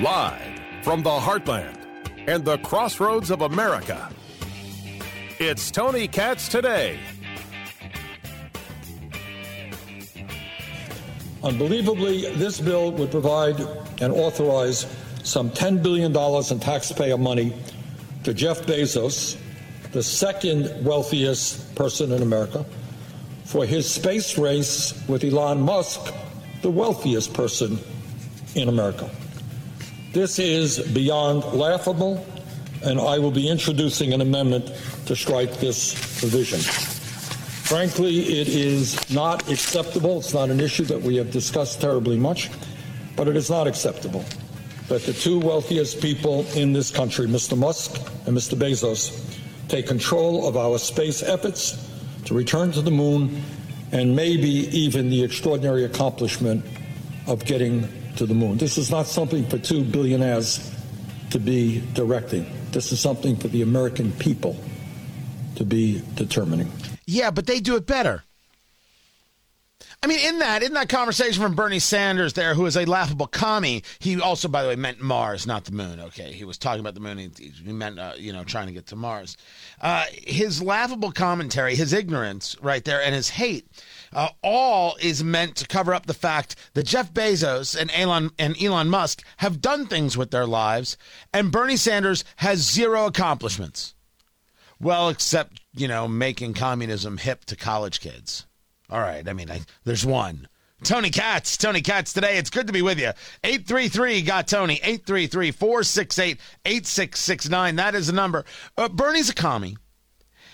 Live from the heartland and the crossroads of America, it's Tony Katz today. Unbelievably, this bill would provide and authorize some $10 billion in taxpayer money to Jeff Bezos, the second wealthiest person in America, for his space race with Elon Musk, the wealthiest person in America. This is beyond laughable, and I will be introducing an amendment to strike this provision. Frankly, it is not acceptable. It's not an issue that we have discussed terribly much, but it is not acceptable that the two wealthiest people in this country, Mr. Musk and Mr. Bezos, take control of our space efforts to return to the moon and maybe even the extraordinary accomplishment of getting to the moon. This is not something for two billionaires to be directing. This is something for the American people to be determining. Yeah, but they do it better. I mean, in that in that conversation from Bernie Sanders there, who is a laughable commie, he also, by the way, meant Mars, not the moon. Okay, he was talking about the moon. He, he meant, uh, you know, trying to get to Mars. Uh, his laughable commentary, his ignorance, right there, and his hate, uh, all is meant to cover up the fact that Jeff Bezos and Elon and Elon Musk have done things with their lives, and Bernie Sanders has zero accomplishments. Well, except you know, making communism hip to college kids. All right. I mean, I, there's one. Tony Katz, Tony Katz today. It's good to be with you. 833 got Tony, 833 468 8669. That is the number. Uh, Bernie's a commie.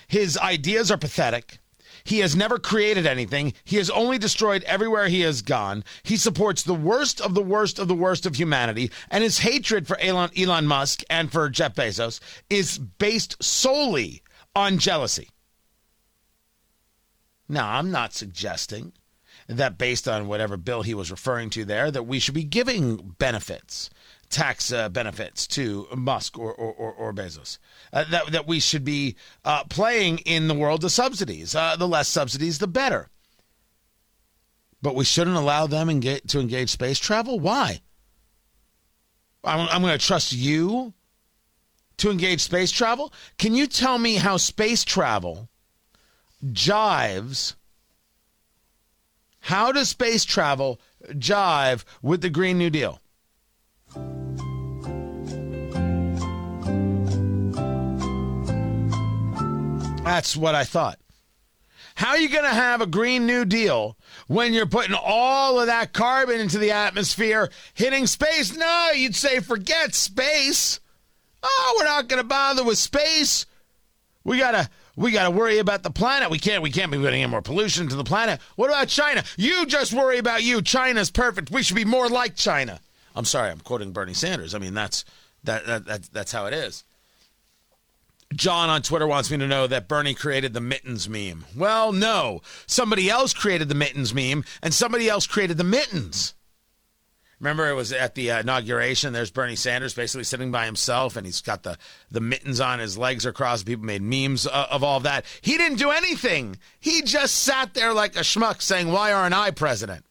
His ideas are pathetic. He has never created anything. He has only destroyed everywhere he has gone. He supports the worst of the worst of the worst of humanity. And his hatred for Elon, Elon Musk and for Jeff Bezos is based solely on jealousy. Now, I'm not suggesting that based on whatever bill he was referring to there, that we should be giving benefits, tax uh, benefits to Musk or, or, or, or Bezos. Uh, that, that we should be uh, playing in the world of subsidies. Uh, the less subsidies, the better. But we shouldn't allow them to engage space travel? Why? I'm, I'm going to trust you to engage space travel? Can you tell me how space travel jives. How does space travel jive with the Green New Deal? That's what I thought. How are you going to have a Green New Deal when you're putting all of that carbon into the atmosphere, hitting space? No, you'd say, forget space. Oh, we're not going to bother with space. We got to we got to worry about the planet. We can't. We can't be putting any more pollution to the planet. What about China? You just worry about you. China's perfect. We should be more like China. I'm sorry. I'm quoting Bernie Sanders. I mean, that's that, that, that that's how it is. John on Twitter wants me to know that Bernie created the mittens meme. Well, no. Somebody else created the mittens meme, and somebody else created the mittens. Remember, it was at the uh, inauguration. There's Bernie Sanders basically sitting by himself, and he's got the, the mittens on. His legs are crossed. People made memes uh, of all of that. He didn't do anything. He just sat there like a schmuck saying, Why aren't I president?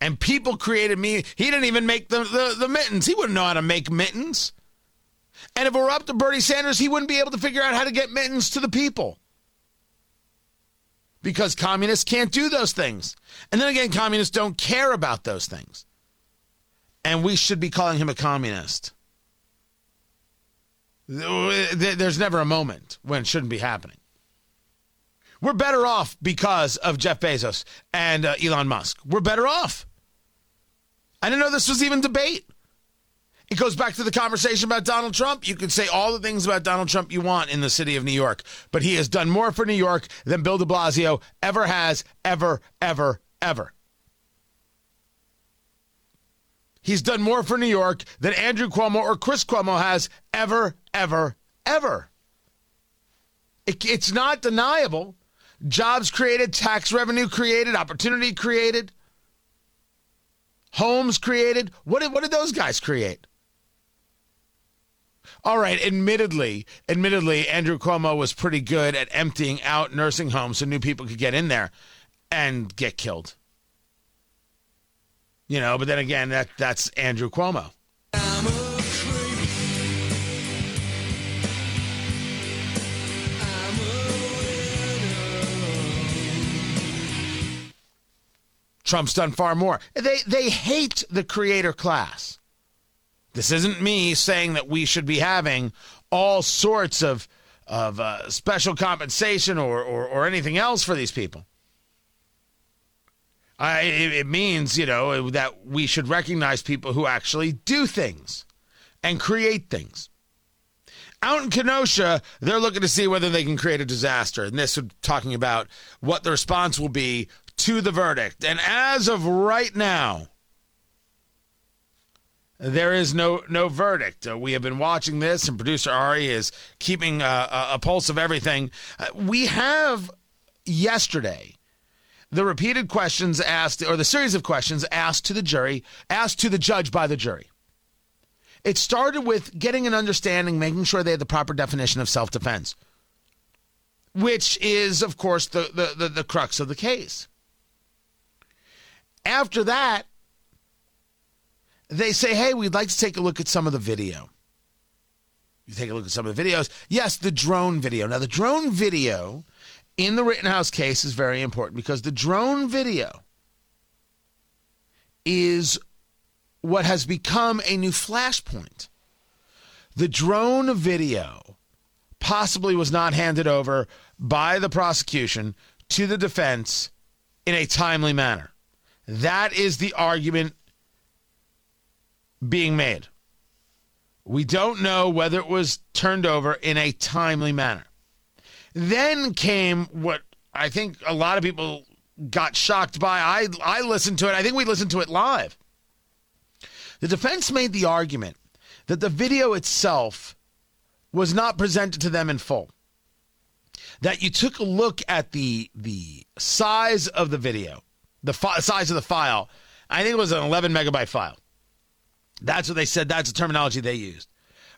And people created me. He didn't even make the, the, the mittens. He wouldn't know how to make mittens. And if it were up to Bernie Sanders, he wouldn't be able to figure out how to get mittens to the people because communists can't do those things. And then again, communists don't care about those things. And we should be calling him a communist. There's never a moment when it shouldn't be happening. We're better off because of Jeff Bezos and uh, Elon Musk. We're better off. I didn't know this was even debate. It goes back to the conversation about Donald Trump. You can say all the things about Donald Trump you want in the city of New York, but he has done more for New York than Bill de Blasio ever has, ever, ever, ever. He's done more for New York than Andrew Cuomo or Chris Cuomo has ever, ever, ever. It, it's not deniable. Jobs created, tax revenue created, opportunity created, homes created. What did, what did those guys create? All right, admittedly, admittedly, Andrew Cuomo was pretty good at emptying out nursing homes so new people could get in there and get killed. You know, but then again, that that's Andrew Cuomo. Trump's done far more. They they hate the creator class. This isn't me saying that we should be having all sorts of of uh, special compensation or, or or anything else for these people. I, it, it means you know that we should recognize people who actually do things and create things. Out in Kenosha, they're looking to see whether they can create a disaster. And this is talking about what the response will be to the verdict. And as of right now, there is no no verdict. Uh, we have been watching this, and producer Ari is keeping uh, a pulse of everything. Uh, we have yesterday the repeated questions asked, or the series of questions asked to the jury, asked to the judge by the jury. It started with getting an understanding, making sure they had the proper definition of self defense, which is, of course, the, the, the, the crux of the case. After that, they say, hey, we'd like to take a look at some of the video. You take a look at some of the videos. Yes, the drone video. Now, the drone video in the Rittenhouse case is very important because the drone video is what has become a new flashpoint. The drone video possibly was not handed over by the prosecution to the defense in a timely manner. That is the argument being made. We don't know whether it was turned over in a timely manner. Then came what I think a lot of people got shocked by. I, I listened to it. I think we listened to it live. The defense made the argument that the video itself was not presented to them in full. That you took a look at the the size of the video, the fi- size of the file. I think it was an 11 megabyte file. That's what they said. That's the terminology they used.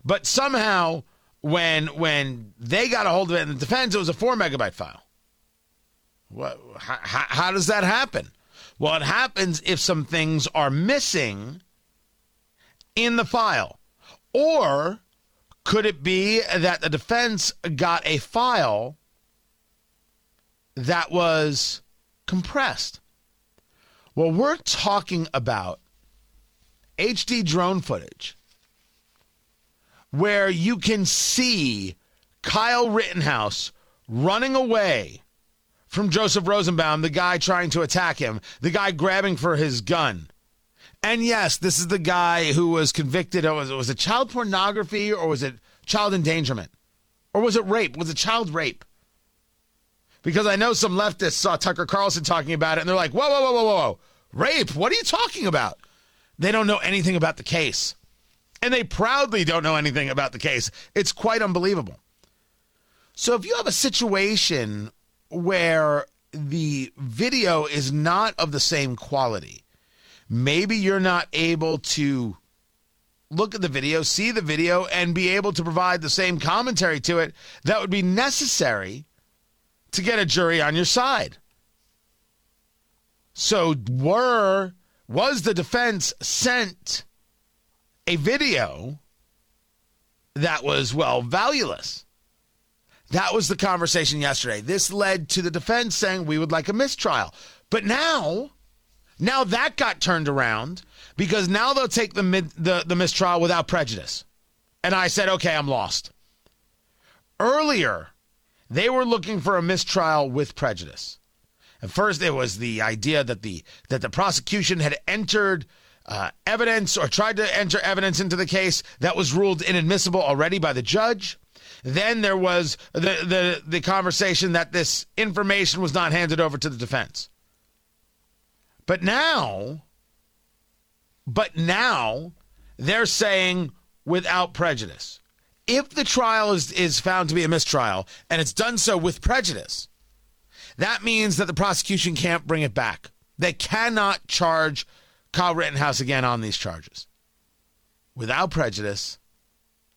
But somehow, when when they got a hold of it in the defense, it was a four megabyte file. What? How, how does that happen? Well, it happens if some things are missing in the file, or could it be that the defense got a file that was compressed? Well, we're talking about HD drone footage where you can see Kyle Rittenhouse running away from Joseph Rosenbaum, the guy trying to attack him, the guy grabbing for his gun. And yes, this is the guy who was convicted of was it child pornography or was it child endangerment? Or was it rape? Was it child rape? Because I know some leftists saw Tucker Carlson talking about it and they're like, whoa, whoa, whoa, whoa, whoa. Rape? What are you talking about? They don't know anything about the case. And they proudly don't know anything about the case. It's quite unbelievable. So if you have a situation where the video is not of the same quality, maybe you're not able to look at the video, see the video, and be able to provide the same commentary to it that would be necessary to get a jury on your side. So were was the defense sent a video that was, well, valueless? That was the conversation yesterday. This led to the defense saying we would like a mistrial. But now, now that got turned around because now they'll take the, mid, the, the mistrial without prejudice. And I said, okay, I'm lost. Earlier, they were looking for a mistrial with prejudice. At first, it was the idea that the that the prosecution had entered uh, evidence or tried to enter evidence into the case that was ruled inadmissible already by the judge. Then there was the, the, the conversation that this information was not handed over to the defense. But now, but now they're saying without prejudice. If the trial is, is found to be a mistrial and it's done so with prejudice, that means that the prosecution can't bring it back. They cannot charge Kyle Rittenhouse again on these charges. Without prejudice,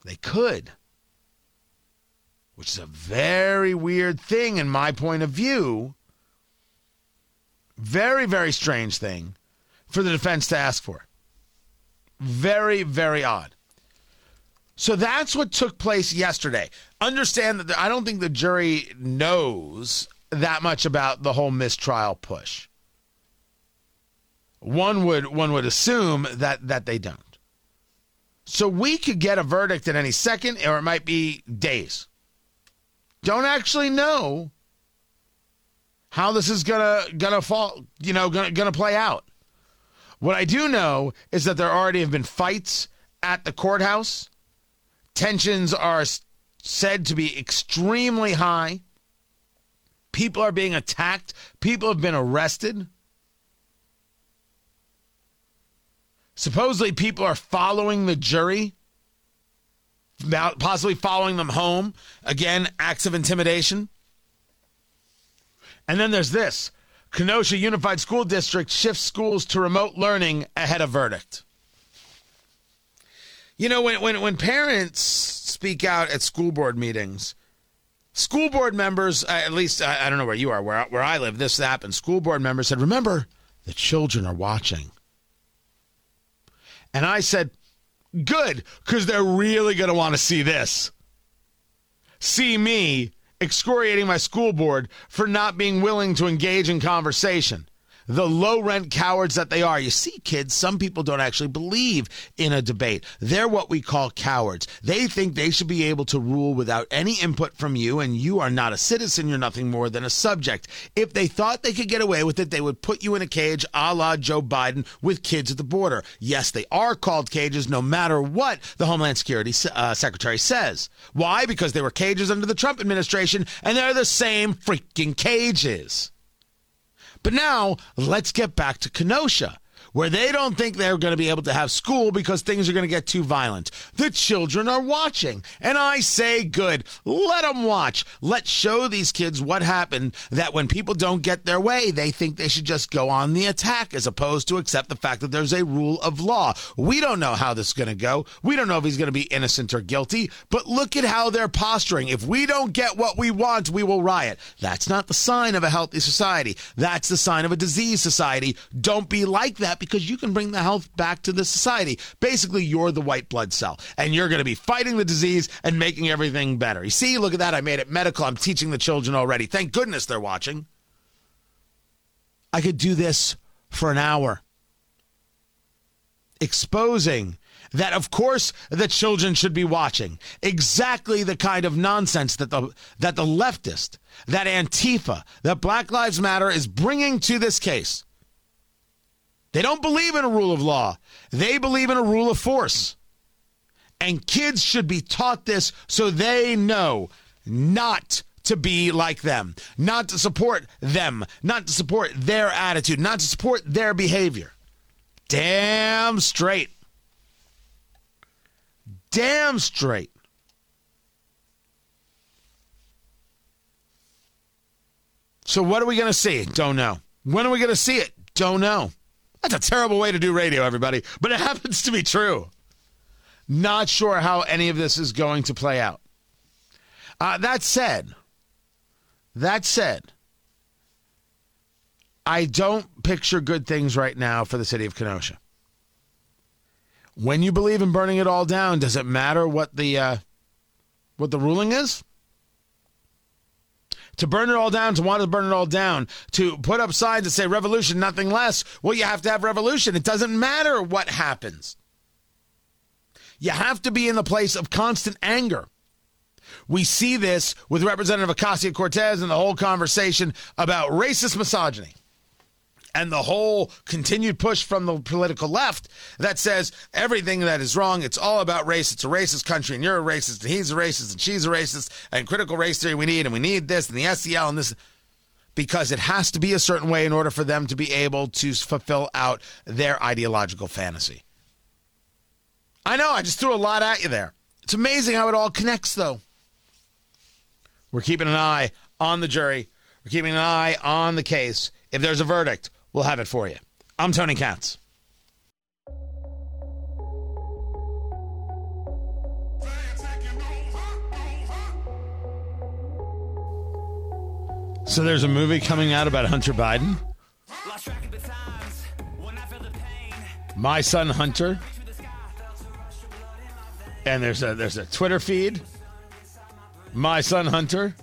they could, which is a very weird thing in my point of view. Very, very strange thing for the defense to ask for. Very, very odd. So that's what took place yesterday. Understand that I don't think the jury knows that much about the whole mistrial push. One would one would assume that that they don't. So we could get a verdict at any second, or it might be days. Don't actually know how this is gonna gonna fall, you know, gonna gonna play out. What I do know is that there already have been fights at the courthouse. Tensions are said to be extremely high. People are being attacked. People have been arrested. Supposedly, people are following the jury, possibly following them home. Again, acts of intimidation. And then there's this Kenosha Unified School District shifts schools to remote learning ahead of verdict. You know, when, when, when parents speak out at school board meetings, school board members, uh, at least I, I, don't know where you are, where, where I live, this happened. School board members said, Remember, the children are watching. And I said, Good, because they're really going to want to see this. See me excoriating my school board for not being willing to engage in conversation the low rent cowards that they are. You see, kids, some people don't actually believe in a debate. They're what we call cowards. They think they should be able to rule without any input from you, and you are not a citizen. You're nothing more than a subject. If they thought they could get away with it, they would put you in a cage a la Joe Biden with kids at the border. Yes, they are called cages no matter what the Homeland Security uh, Secretary says. Why? Because they were cages under the Trump administration, and they're the same freaking cages. But now let's get back to Kenosha where they don't think they're going to be able to have school because things are going to get too violent. The children are watching. And I say, good. Let them watch. Let's show these kids what happened that when people don't get their way, they think they should just go on the attack as opposed to accept the fact that there's a rule of law. We don't know how this is going to go. We don't know if he's going to be innocent or guilty, but look at how they're posturing. If we don't get what we want, we will riot. That's not the sign of a healthy society. That's the sign of a diseased society. Don't be like that because you can bring the health back to the society. Basically, you're the white blood cell, and you're going to be fighting the disease and making everything better. You see, look at that. I made it medical. I'm teaching the children already. Thank goodness they're watching. I could do this for an hour. Exposing that of course the children should be watching exactly the kind of nonsense that the that the leftist that antifa that black lives matter is bringing to this case they don't believe in a rule of law, they believe in a rule of force. And kids should be taught this so they know not to be like them, not to support them, not to support their attitude, not to support their behavior. Damn straight. Damn straight. So, what are we going to see? Don't know. When are we going to see it? Don't know. That's a terrible way to do radio, everybody, but it happens to be true. Not sure how any of this is going to play out. Uh, that said, that said, I don't picture good things right now for the city of Kenosha. When you believe in burning it all down, does it matter what the uh, what the ruling is? To burn it all down, to want to burn it all down, to put up signs that say revolution, nothing less. Well, you have to have revolution. It doesn't matter what happens. You have to be in the place of constant anger. We see this with Representative Ocasio Cortez and the whole conversation about racist misogyny and the whole continued push from the political left that says everything that is wrong, it's all about race. It's a racist country, and you're a racist, and he's a racist, and she's a racist, and critical race theory we need, and we need this, and the SEL, and this. Because it has to be a certain way in order for them to be able to fulfill out their ideological fantasy. I know, I just threw a lot at you there. It's amazing how it all connects, though. We're keeping an eye on the jury. We're keeping an eye on the case. If there's a verdict, We'll have it for you. I'm Tony Katz. So there's a movie coming out about Hunter Biden. My son Hunter. And there's a there's a Twitter feed. My son Hunter.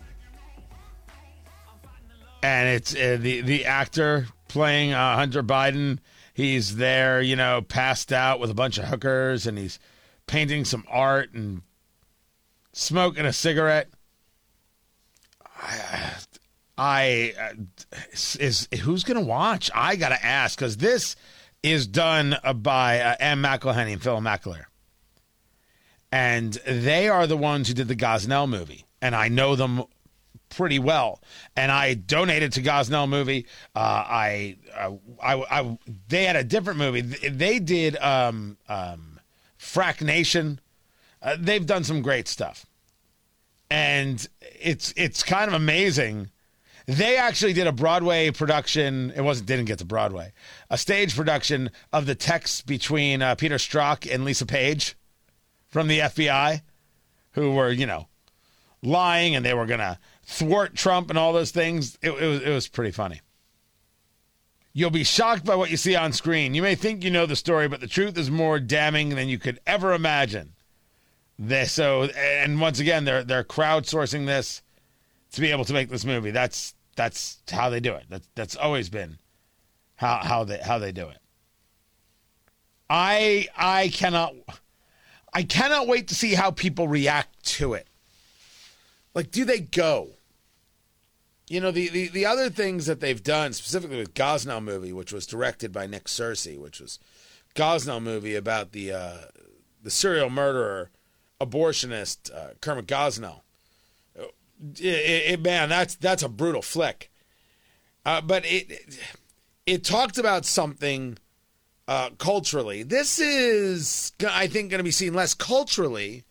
And it's uh, the the actor playing uh, Hunter Biden. He's there, you know, passed out with a bunch of hookers, and he's painting some art and smoking a cigarette. I, I uh, is who's gonna watch? I gotta ask because this is done by uh, Ann McElhinney and Phil McAleer, and they are the ones who did the Gosnell movie, and I know them pretty well. And I donated to Gosnell movie. Uh, I, uh, I, I, they had a different movie. They did um, um, Frack Nation. Uh, they've done some great stuff, and it's it's kind of amazing. They actually did a Broadway production. It wasn't didn't get to Broadway. A stage production of the text between uh, Peter Strzok and Lisa Page from the FBI, who were you know lying and they were gonna thwart Trump and all those things. It, it, was, it was pretty funny. You'll be shocked by what you see on screen. You may think you know the story, but the truth is more damning than you could ever imagine. They, so, and once again, they're they're crowdsourcing this to be able to make this movie. That's that's how they do it. That's that's always been how how they how they do it. I I cannot I cannot wait to see how people react to it. Like, do they go? You know, the, the, the other things that they've done, specifically with Gosnell movie, which was directed by Nick Searcy, which was Gosnell movie about the uh, the serial murderer, abortionist uh, Kermit Gosnell. It, it, it, man, that's that's a brutal flick. Uh, but it, it, talked about something uh, culturally. This is, I think, going to be seen less culturally,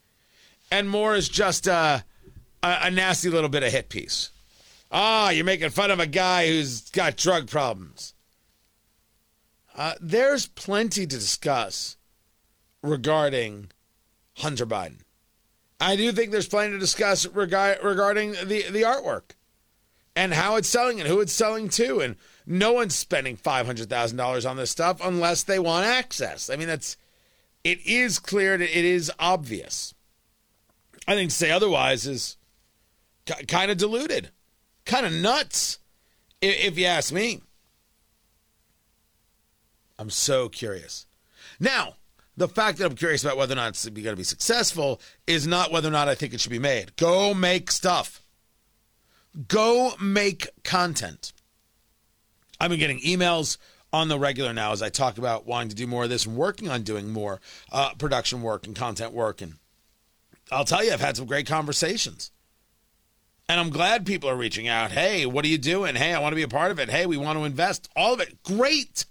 and more as just a, a, a nasty little bit of hit piece. Ah, you're making fun of a guy who's got drug problems. Uh, there's plenty to discuss regarding Hunter Biden. I do think there's plenty to discuss reg- regarding the, the artwork and how it's selling and who it's selling to. And no one's spending $500,000 on this stuff unless they want access. I mean, that's it is clear that it is obvious. I think to say otherwise is k- kind of diluted kind of nuts, if, if you ask me. I'm so curious. Now, the fact that I'm curious about whether or not it's going to be successful is not whether or not I think it should be made. Go make stuff. Go make content. I've been getting emails on the regular now as I talk about wanting to do more of this and working on doing more uh, production work and content work. And I'll tell you, I've had some great conversations. And I'm glad people are reaching out. Hey, what are you doing? Hey, I want to be a part of it. Hey, we want to invest. All of it. Great.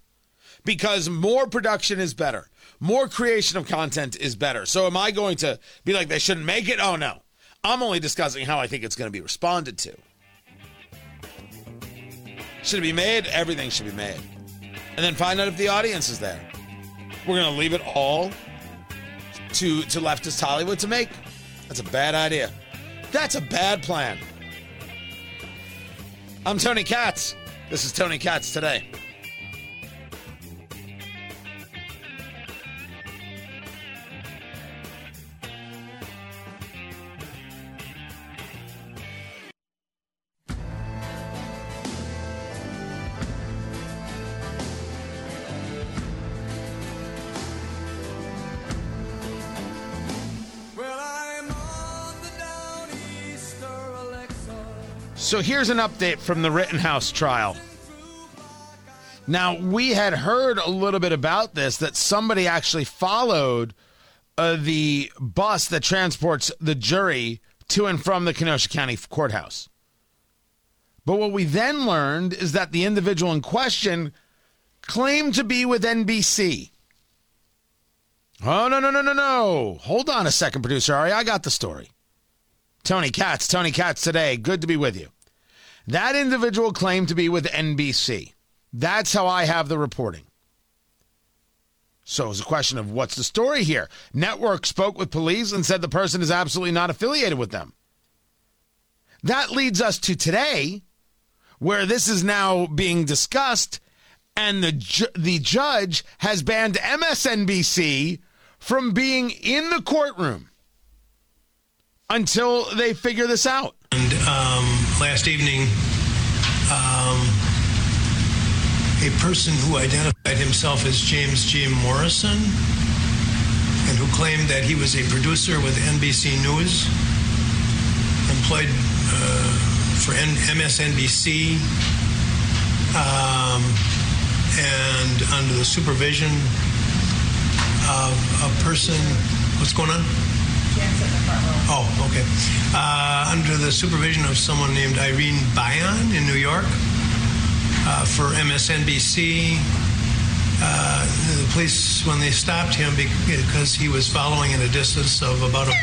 Because more production is better. More creation of content is better. So am I going to be like they shouldn't make it? Oh no. I'm only discussing how I think it's going to be responded to. Should it be made? Everything should be made. And then find out if the audience is there. We're going to leave it all to to leftist Hollywood to make. That's a bad idea. That's a bad plan. I'm Tony Katz. This is Tony Katz today. So here's an update from the Rittenhouse trial. Now, we had heard a little bit about this that somebody actually followed uh, the bus that transports the jury to and from the Kenosha County Courthouse. But what we then learned is that the individual in question claimed to be with NBC. Oh, no, no, no, no, no. Hold on a second, producer Ari. I got the story. Tony Katz, Tony Katz today. Good to be with you. That individual claimed to be with NBC. That's how I have the reporting. So it's a question of what's the story here? Network spoke with police and said the person is absolutely not affiliated with them. That leads us to today, where this is now being discussed, and the ju- the judge has banned MSNBC from being in the courtroom until they figure this out. And um, last evening, um, a person who identified himself as James G. Morrison and who claimed that he was a producer with NBC News, employed uh, for N- MSNBC, um, and under the supervision of a person. What's going on? Oh, okay. Uh, under the supervision of someone named Irene Byon in New York uh, for MSNBC. Uh, the police, when they stopped him because he was following in a distance of about a,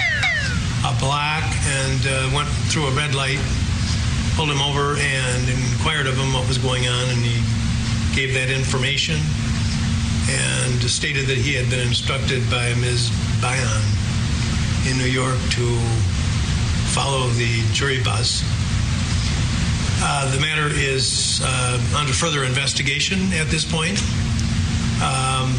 a block and uh, went through a red light, pulled him over and inquired of him what was going on, and he gave that information and stated that he had been instructed by Ms. Byon in New York to follow the jury bus. Uh, the matter is uh, under further investigation at this point. Um,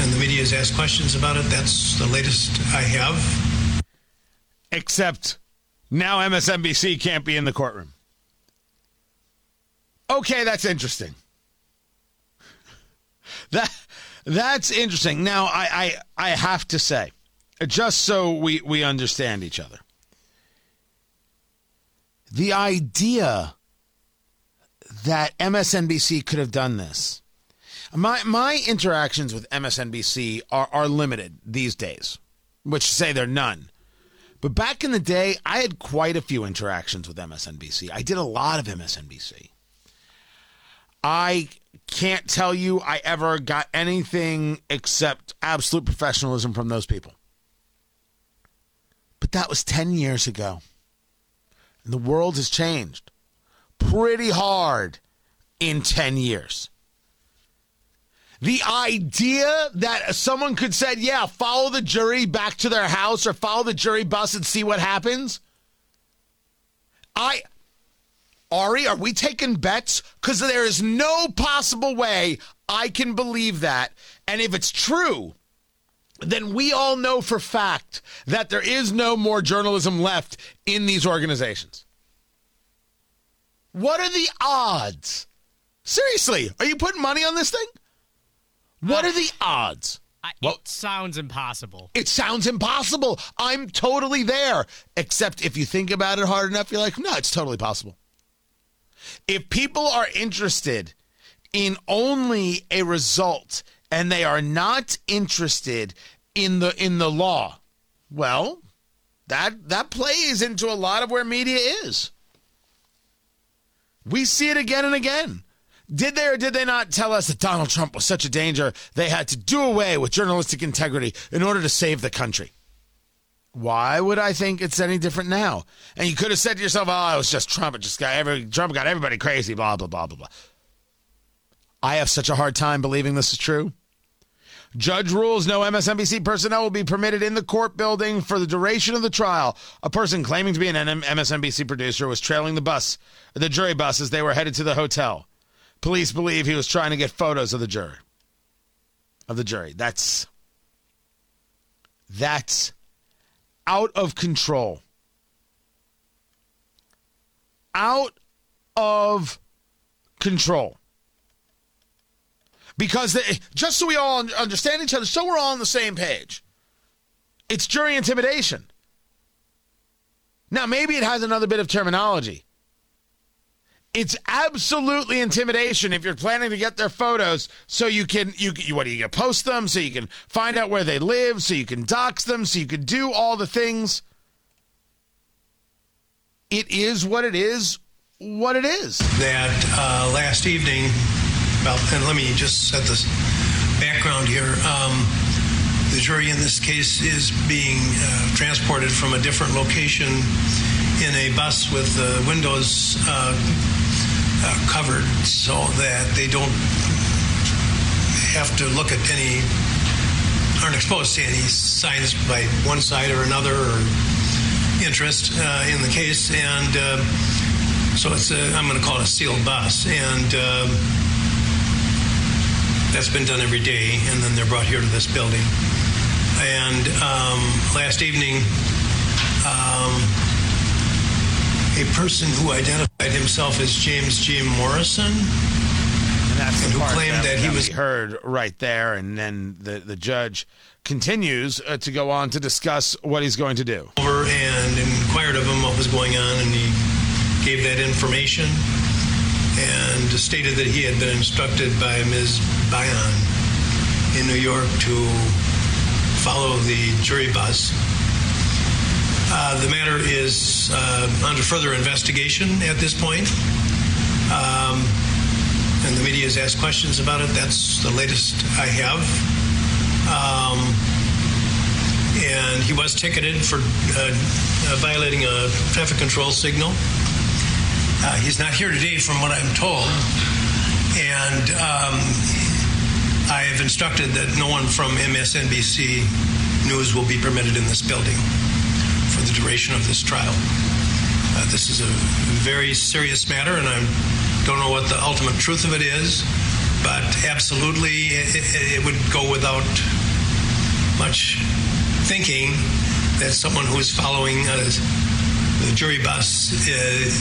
and the media has asked questions about it. That's the latest I have. Except now MSNBC can't be in the courtroom. Okay, that's interesting. That that's interesting. Now I I, I have to say, just so we, we understand each other. The idea that MSNBC could have done this. My my interactions with MSNBC are, are limited these days, which to say they're none. But back in the day, I had quite a few interactions with MSNBC. I did a lot of MSNBC. I can't tell you I ever got anything except absolute professionalism from those people. That was 10 years ago. And the world has changed pretty hard in 10 years. The idea that someone could say, yeah, follow the jury back to their house or follow the jury bus and see what happens. I, Ari, are we taking bets? Because there is no possible way I can believe that. And if it's true, then we all know for fact that there is no more journalism left in these organizations. What are the odds? Seriously, are you putting money on this thing? What uh, are the odds? I, Well- it sounds impossible. It sounds impossible. I'm totally there. Except if you think about it hard enough, you're like, no, it's totally possible. If people are interested in only a result and they are not interested in the in the law, well, that that plays into a lot of where media is. We see it again and again. Did they or did they not tell us that Donald Trump was such a danger they had to do away with journalistic integrity in order to save the country? Why would I think it's any different now? And you could have said to yourself, "Oh, it was just Trump. It just got every Trump got everybody crazy." Blah blah blah blah blah. I have such a hard time believing this is true. Judge rules no MSNBC personnel will be permitted in the court building for the duration of the trial. A person claiming to be an MSNBC producer was trailing the bus, the jury bus, as they were headed to the hotel. Police believe he was trying to get photos of the jury. Of the jury. That's that's out of control. Out of control. Because they, just so we all understand each other, so we're all on the same page. It's jury intimidation. Now, maybe it has another bit of terminology. It's absolutely intimidation if you're planning to get their photos so you can you, you what do you post them so you can find out where they live so you can dox them so you can do all the things. It is what it is, what it is. that uh, last evening, well, and let me just set this background here. Um, the jury in this case is being uh, transported from a different location in a bus with the windows uh, uh, covered so that they don't have to look at any, aren't exposed to any signs by one side or another or interest uh, in the case. And uh, so it's a, I'm going to call it a sealed bus. And uh, That's been done every day, and then they're brought here to this building. And um, last evening, um, a person who identified himself as James G. Morrison And that's And who claimed that he was- heard right there, and then the the judge continues uh, to go on to discuss what he's going to do. over and inquired of him what was going on, and he gave that information and stated that he had been instructed by Ms. Byon in New York to follow the jury bus. Uh, the matter is uh, under further investigation at this point. Um, and the media has asked questions about it. That's the latest I have. Um, and he was ticketed for uh, uh, violating a traffic control signal. Uh, he's not here today, from what I'm told, and um, I have instructed that no one from MSNBC News will be permitted in this building for the duration of this trial. Uh, this is a very serious matter, and I don't know what the ultimate truth of it is, but absolutely it, it, would go without much thinking that someone who is following uh, jury bus, uh,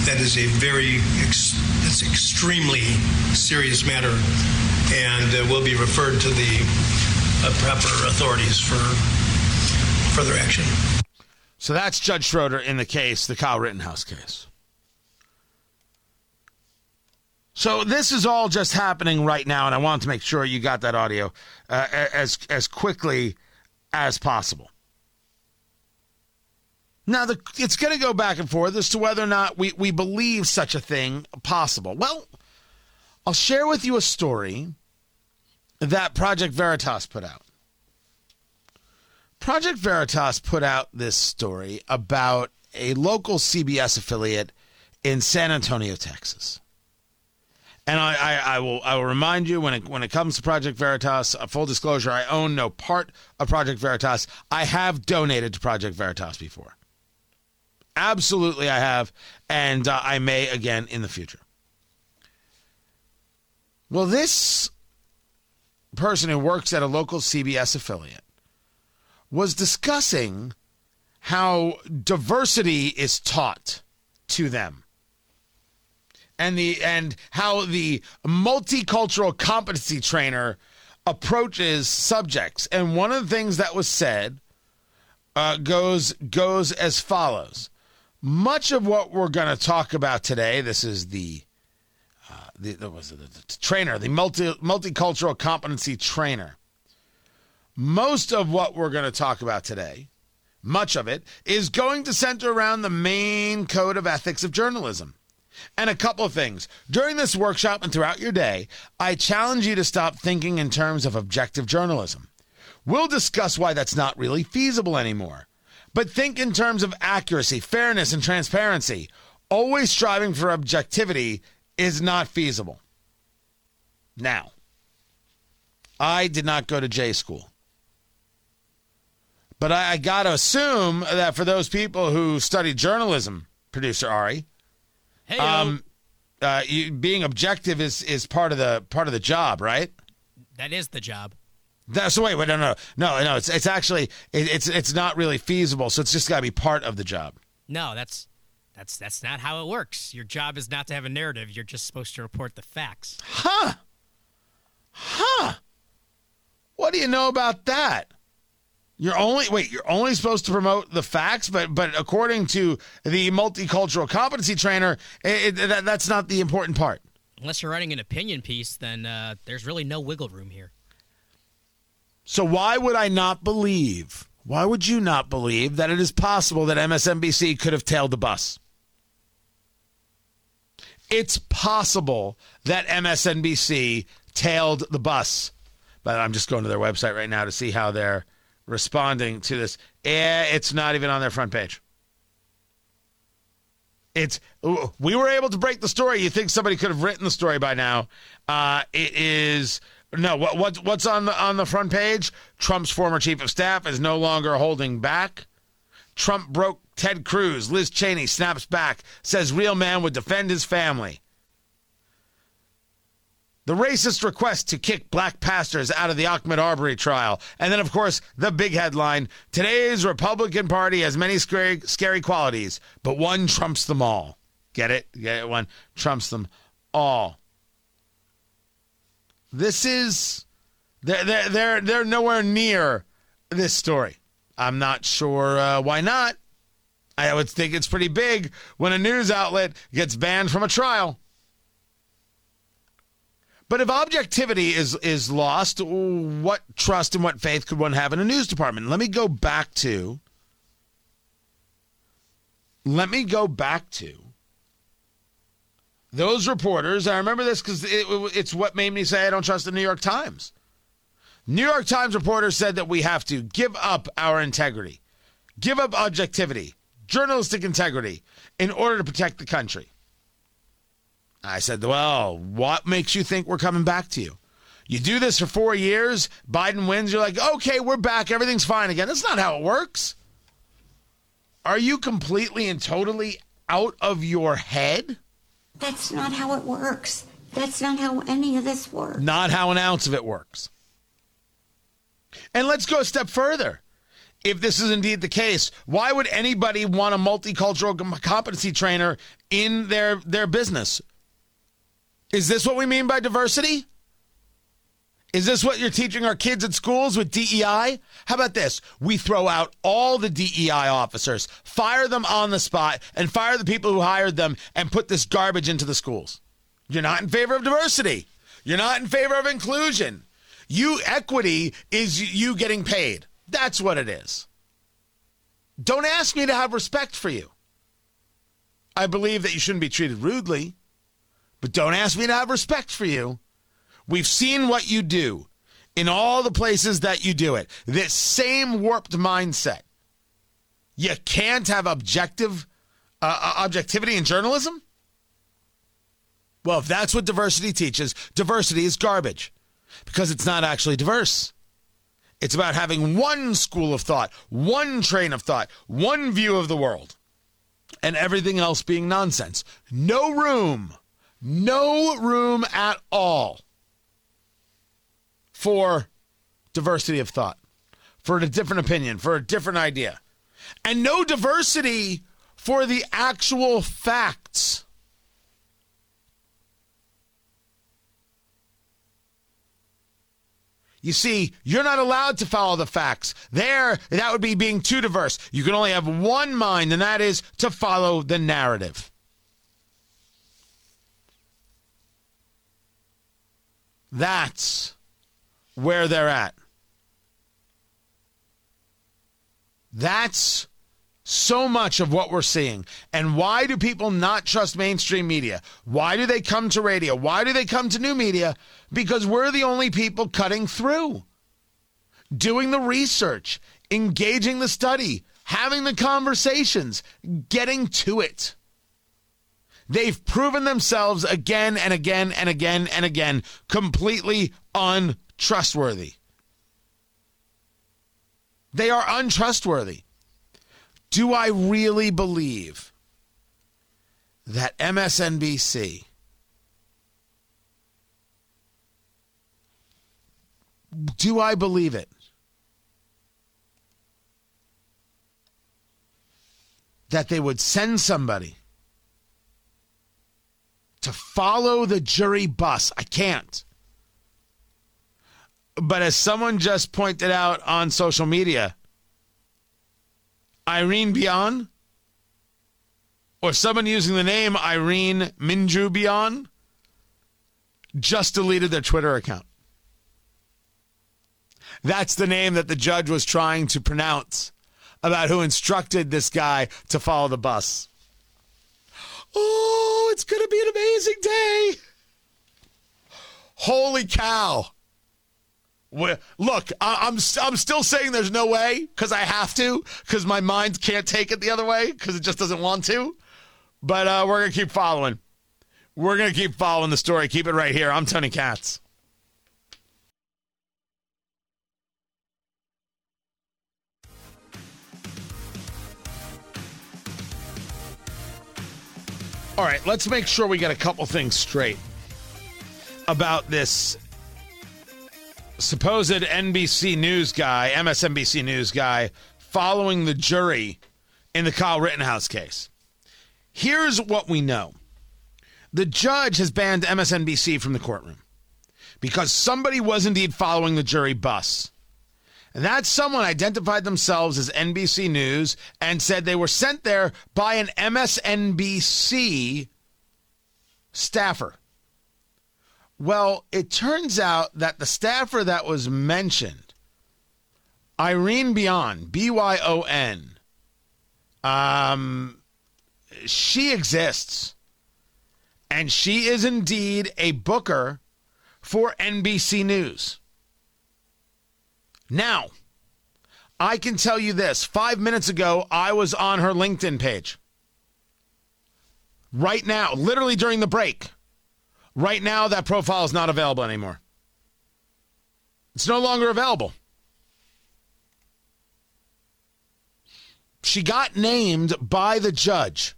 that is a very, ex- it's extremely serious matter and uh, will be referred to the uh, proper authorities for further action. So that's Judge Schroeder in the case, the Kyle Rittenhouse case. So this is all just happening right now, and I wanted to make sure you got that audio uh, as as quickly as possible. Now, the, it's going to go back and forth as to whether or not we, we believe such a thing possible. Well, I'll share with you a story that Project Veritas put out. Project Veritas put out this story about a local CBS affiliate in San Antonio, Texas. And I, I, I will I will remind you when it when it comes to Project Veritas, uh, full disclosure, I own no part of Project Veritas. I have donated to Project Veritas before. Absolutely, I have, and uh, I may again in the future. Well, this person who works at a local CBS affiliate was discussing how diversity is taught to them. And the and how the multicultural competency trainer approaches subjects. And one of the things that was said uh, goes goes as follows much of what we're going to talk about today this is the uh, the, the, was it, the, trainer the multi multicultural competency trainer most of what we're going to talk about today, much of it, is going to center around the main code of ethics of journalism. And a couple of things. During this workshop and throughout your day, I challenge you to stop thinking in terms of objective journalism. We'll discuss why that's not really feasible anymore. But think in terms of accuracy, fairness, and transparency. Always striving for objectivity is not feasible. Now, I did not go to J school. But I, I got to assume that for those people who study journalism, producer Ari, Hey, um, uh, you, being objective is is part of the part of the job, right? that is the job. That's wait, wait, no, no, no, no. It's it's actually it, it's it's not really feasible. So it's just got to be part of the job. No, that's that's that's not how it works. Your job is not to have a narrative. You're just supposed to report the facts. Huh? Huh? What do you know about that? You're only wait. You're only supposed to promote the facts, but but according to the multicultural competency trainer, it, it, that, that's not the important part. Unless you're writing an opinion piece, then uh, there's really no wiggle room here. So why would I not believe? Why would you not believe that it is possible that MSNBC could have tailed the bus? It's possible that MSNBC tailed the bus. But I'm just going to their website right now to see how they're responding to this. Eh, it's not even on their front page. It's we were able to break the story. You think somebody could have written the story by now? Uh, it is no. What what what's on the on the front page? Trump's former chief of staff is no longer holding back. Trump broke Ted Cruz. Liz Cheney snaps back. Says real man would defend his family. the racist request to kick black pastors out of the Ahmaud Arbery trial. And then, of course, the big headline today's Republican Party has many scary, scary qualities, but one trumps them all. Get it? Get it? One trumps them all. This is, they're, they're, they're, they're nowhere near this story. I'm not sure uh, why not. I would think it's pretty big when a news outlet gets banned from a trial. But if objectivity is is lost, what trust and what faith could one have in a news department? Let me go back to let me go back to those reporters. I remember this because it, it's what made me say I don't trust the New York Times. New York Times reporter said that we have to give up our integrity, give up objectivity, journalistic integrity in order to protect the country. I said, Well, what makes you think we're coming back to you? You do this for four years, Biden wins, you're like, okay, we're back, everything's fine again. That's not how it works. Are you completely and totally out of your head? That's not how it works. That's not how any of this works. Not how an ounce of it works. And let's go a step further. If this is indeed the case, why would anybody want a multicultural competency trainer in their, their business? Is this what we mean by diversity? Is this what you're teaching our kids at schools with DEI? How about this? We throw out all the DEI officers, fire them on the spot, and fire the people who hired them and put this garbage into the schools. You're not in favor of diversity. You're not in favor of inclusion. You equity is you getting paid. That's what it is. Don't ask me to have respect for you. I believe that you shouldn't be treated rudely. But don't ask me to have respect for you. We've seen what you do in all the places that you do it. This same warped mindset. You can't have objective uh, uh, objectivity in journalism? Well, if that's what diversity teaches, diversity is garbage because it's not actually diverse. It's about having one school of thought, one train of thought, one view of the world, and everything else being nonsense. No room no room at all for diversity of thought, for a different opinion, for a different idea, and no diversity for the actual facts. You see, you're not allowed to follow the facts. There, that would be being too diverse. You can only have one mind, and that is to follow the narrative. That's where they're at. That's so much of what we're seeing. And why do people not trust mainstream media? Why do they come to radio? Why do they come to new media? Because we're the only people cutting through, doing the research, engaging the study, having the conversations, getting to it. They've proven themselves again and again and again and again completely untrustworthy. They are untrustworthy. Do I really believe that MSNBC do I believe it? That they would send somebody to follow the jury bus. I can't. But as someone just pointed out on social media, Irene Byon, or someone using the name Irene Minju Byon, just deleted their Twitter account. That's the name that the judge was trying to pronounce about who instructed this guy to follow the bus. Oh, it's going to be an amazing day. Holy cow. Look, I'm I'm still saying there's no way because I have to because my mind can't take it the other way because it just doesn't want to. But uh, we're gonna keep following. We're gonna keep following the story. Keep it right here. I'm Tony Katz. All right, let's make sure we get a couple things straight. about this supposed NBC News guy, MSNBC News guy, following the jury in the Kyle Rittenhouse case. Here's what we know the judge has banned MSNBC from the courtroom because somebody was indeed following the jury bus. And that someone identified themselves as NBC News and said they were sent there by an MSNBC staffer. Well, it turns out that the staffer that was mentioned, Irene Byon, B Y O N, um, she exists. And she is indeed a booker for NBC News. Now, I can tell you this five minutes ago, I was on her LinkedIn page. Right now, literally during the break, right now, that profile is not available anymore. It's no longer available. She got named by the judge.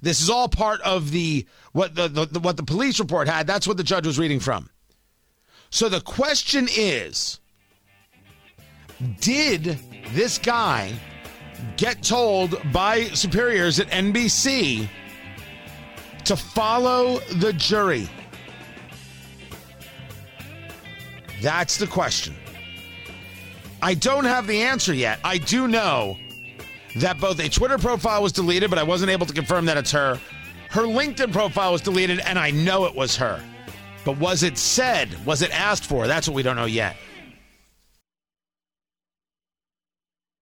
This is all part of the what the, the, what the police report had. That's what the judge was reading from. So the question is, did this guy get told by superiors at NBC to follow the jury? That's the question. I don't have the answer yet. I do know that both a Twitter profile was deleted, but I wasn't able to confirm that it's her. Her LinkedIn profile was deleted, and I know it was her. But was it said? Was it asked for? That's what we don't know yet.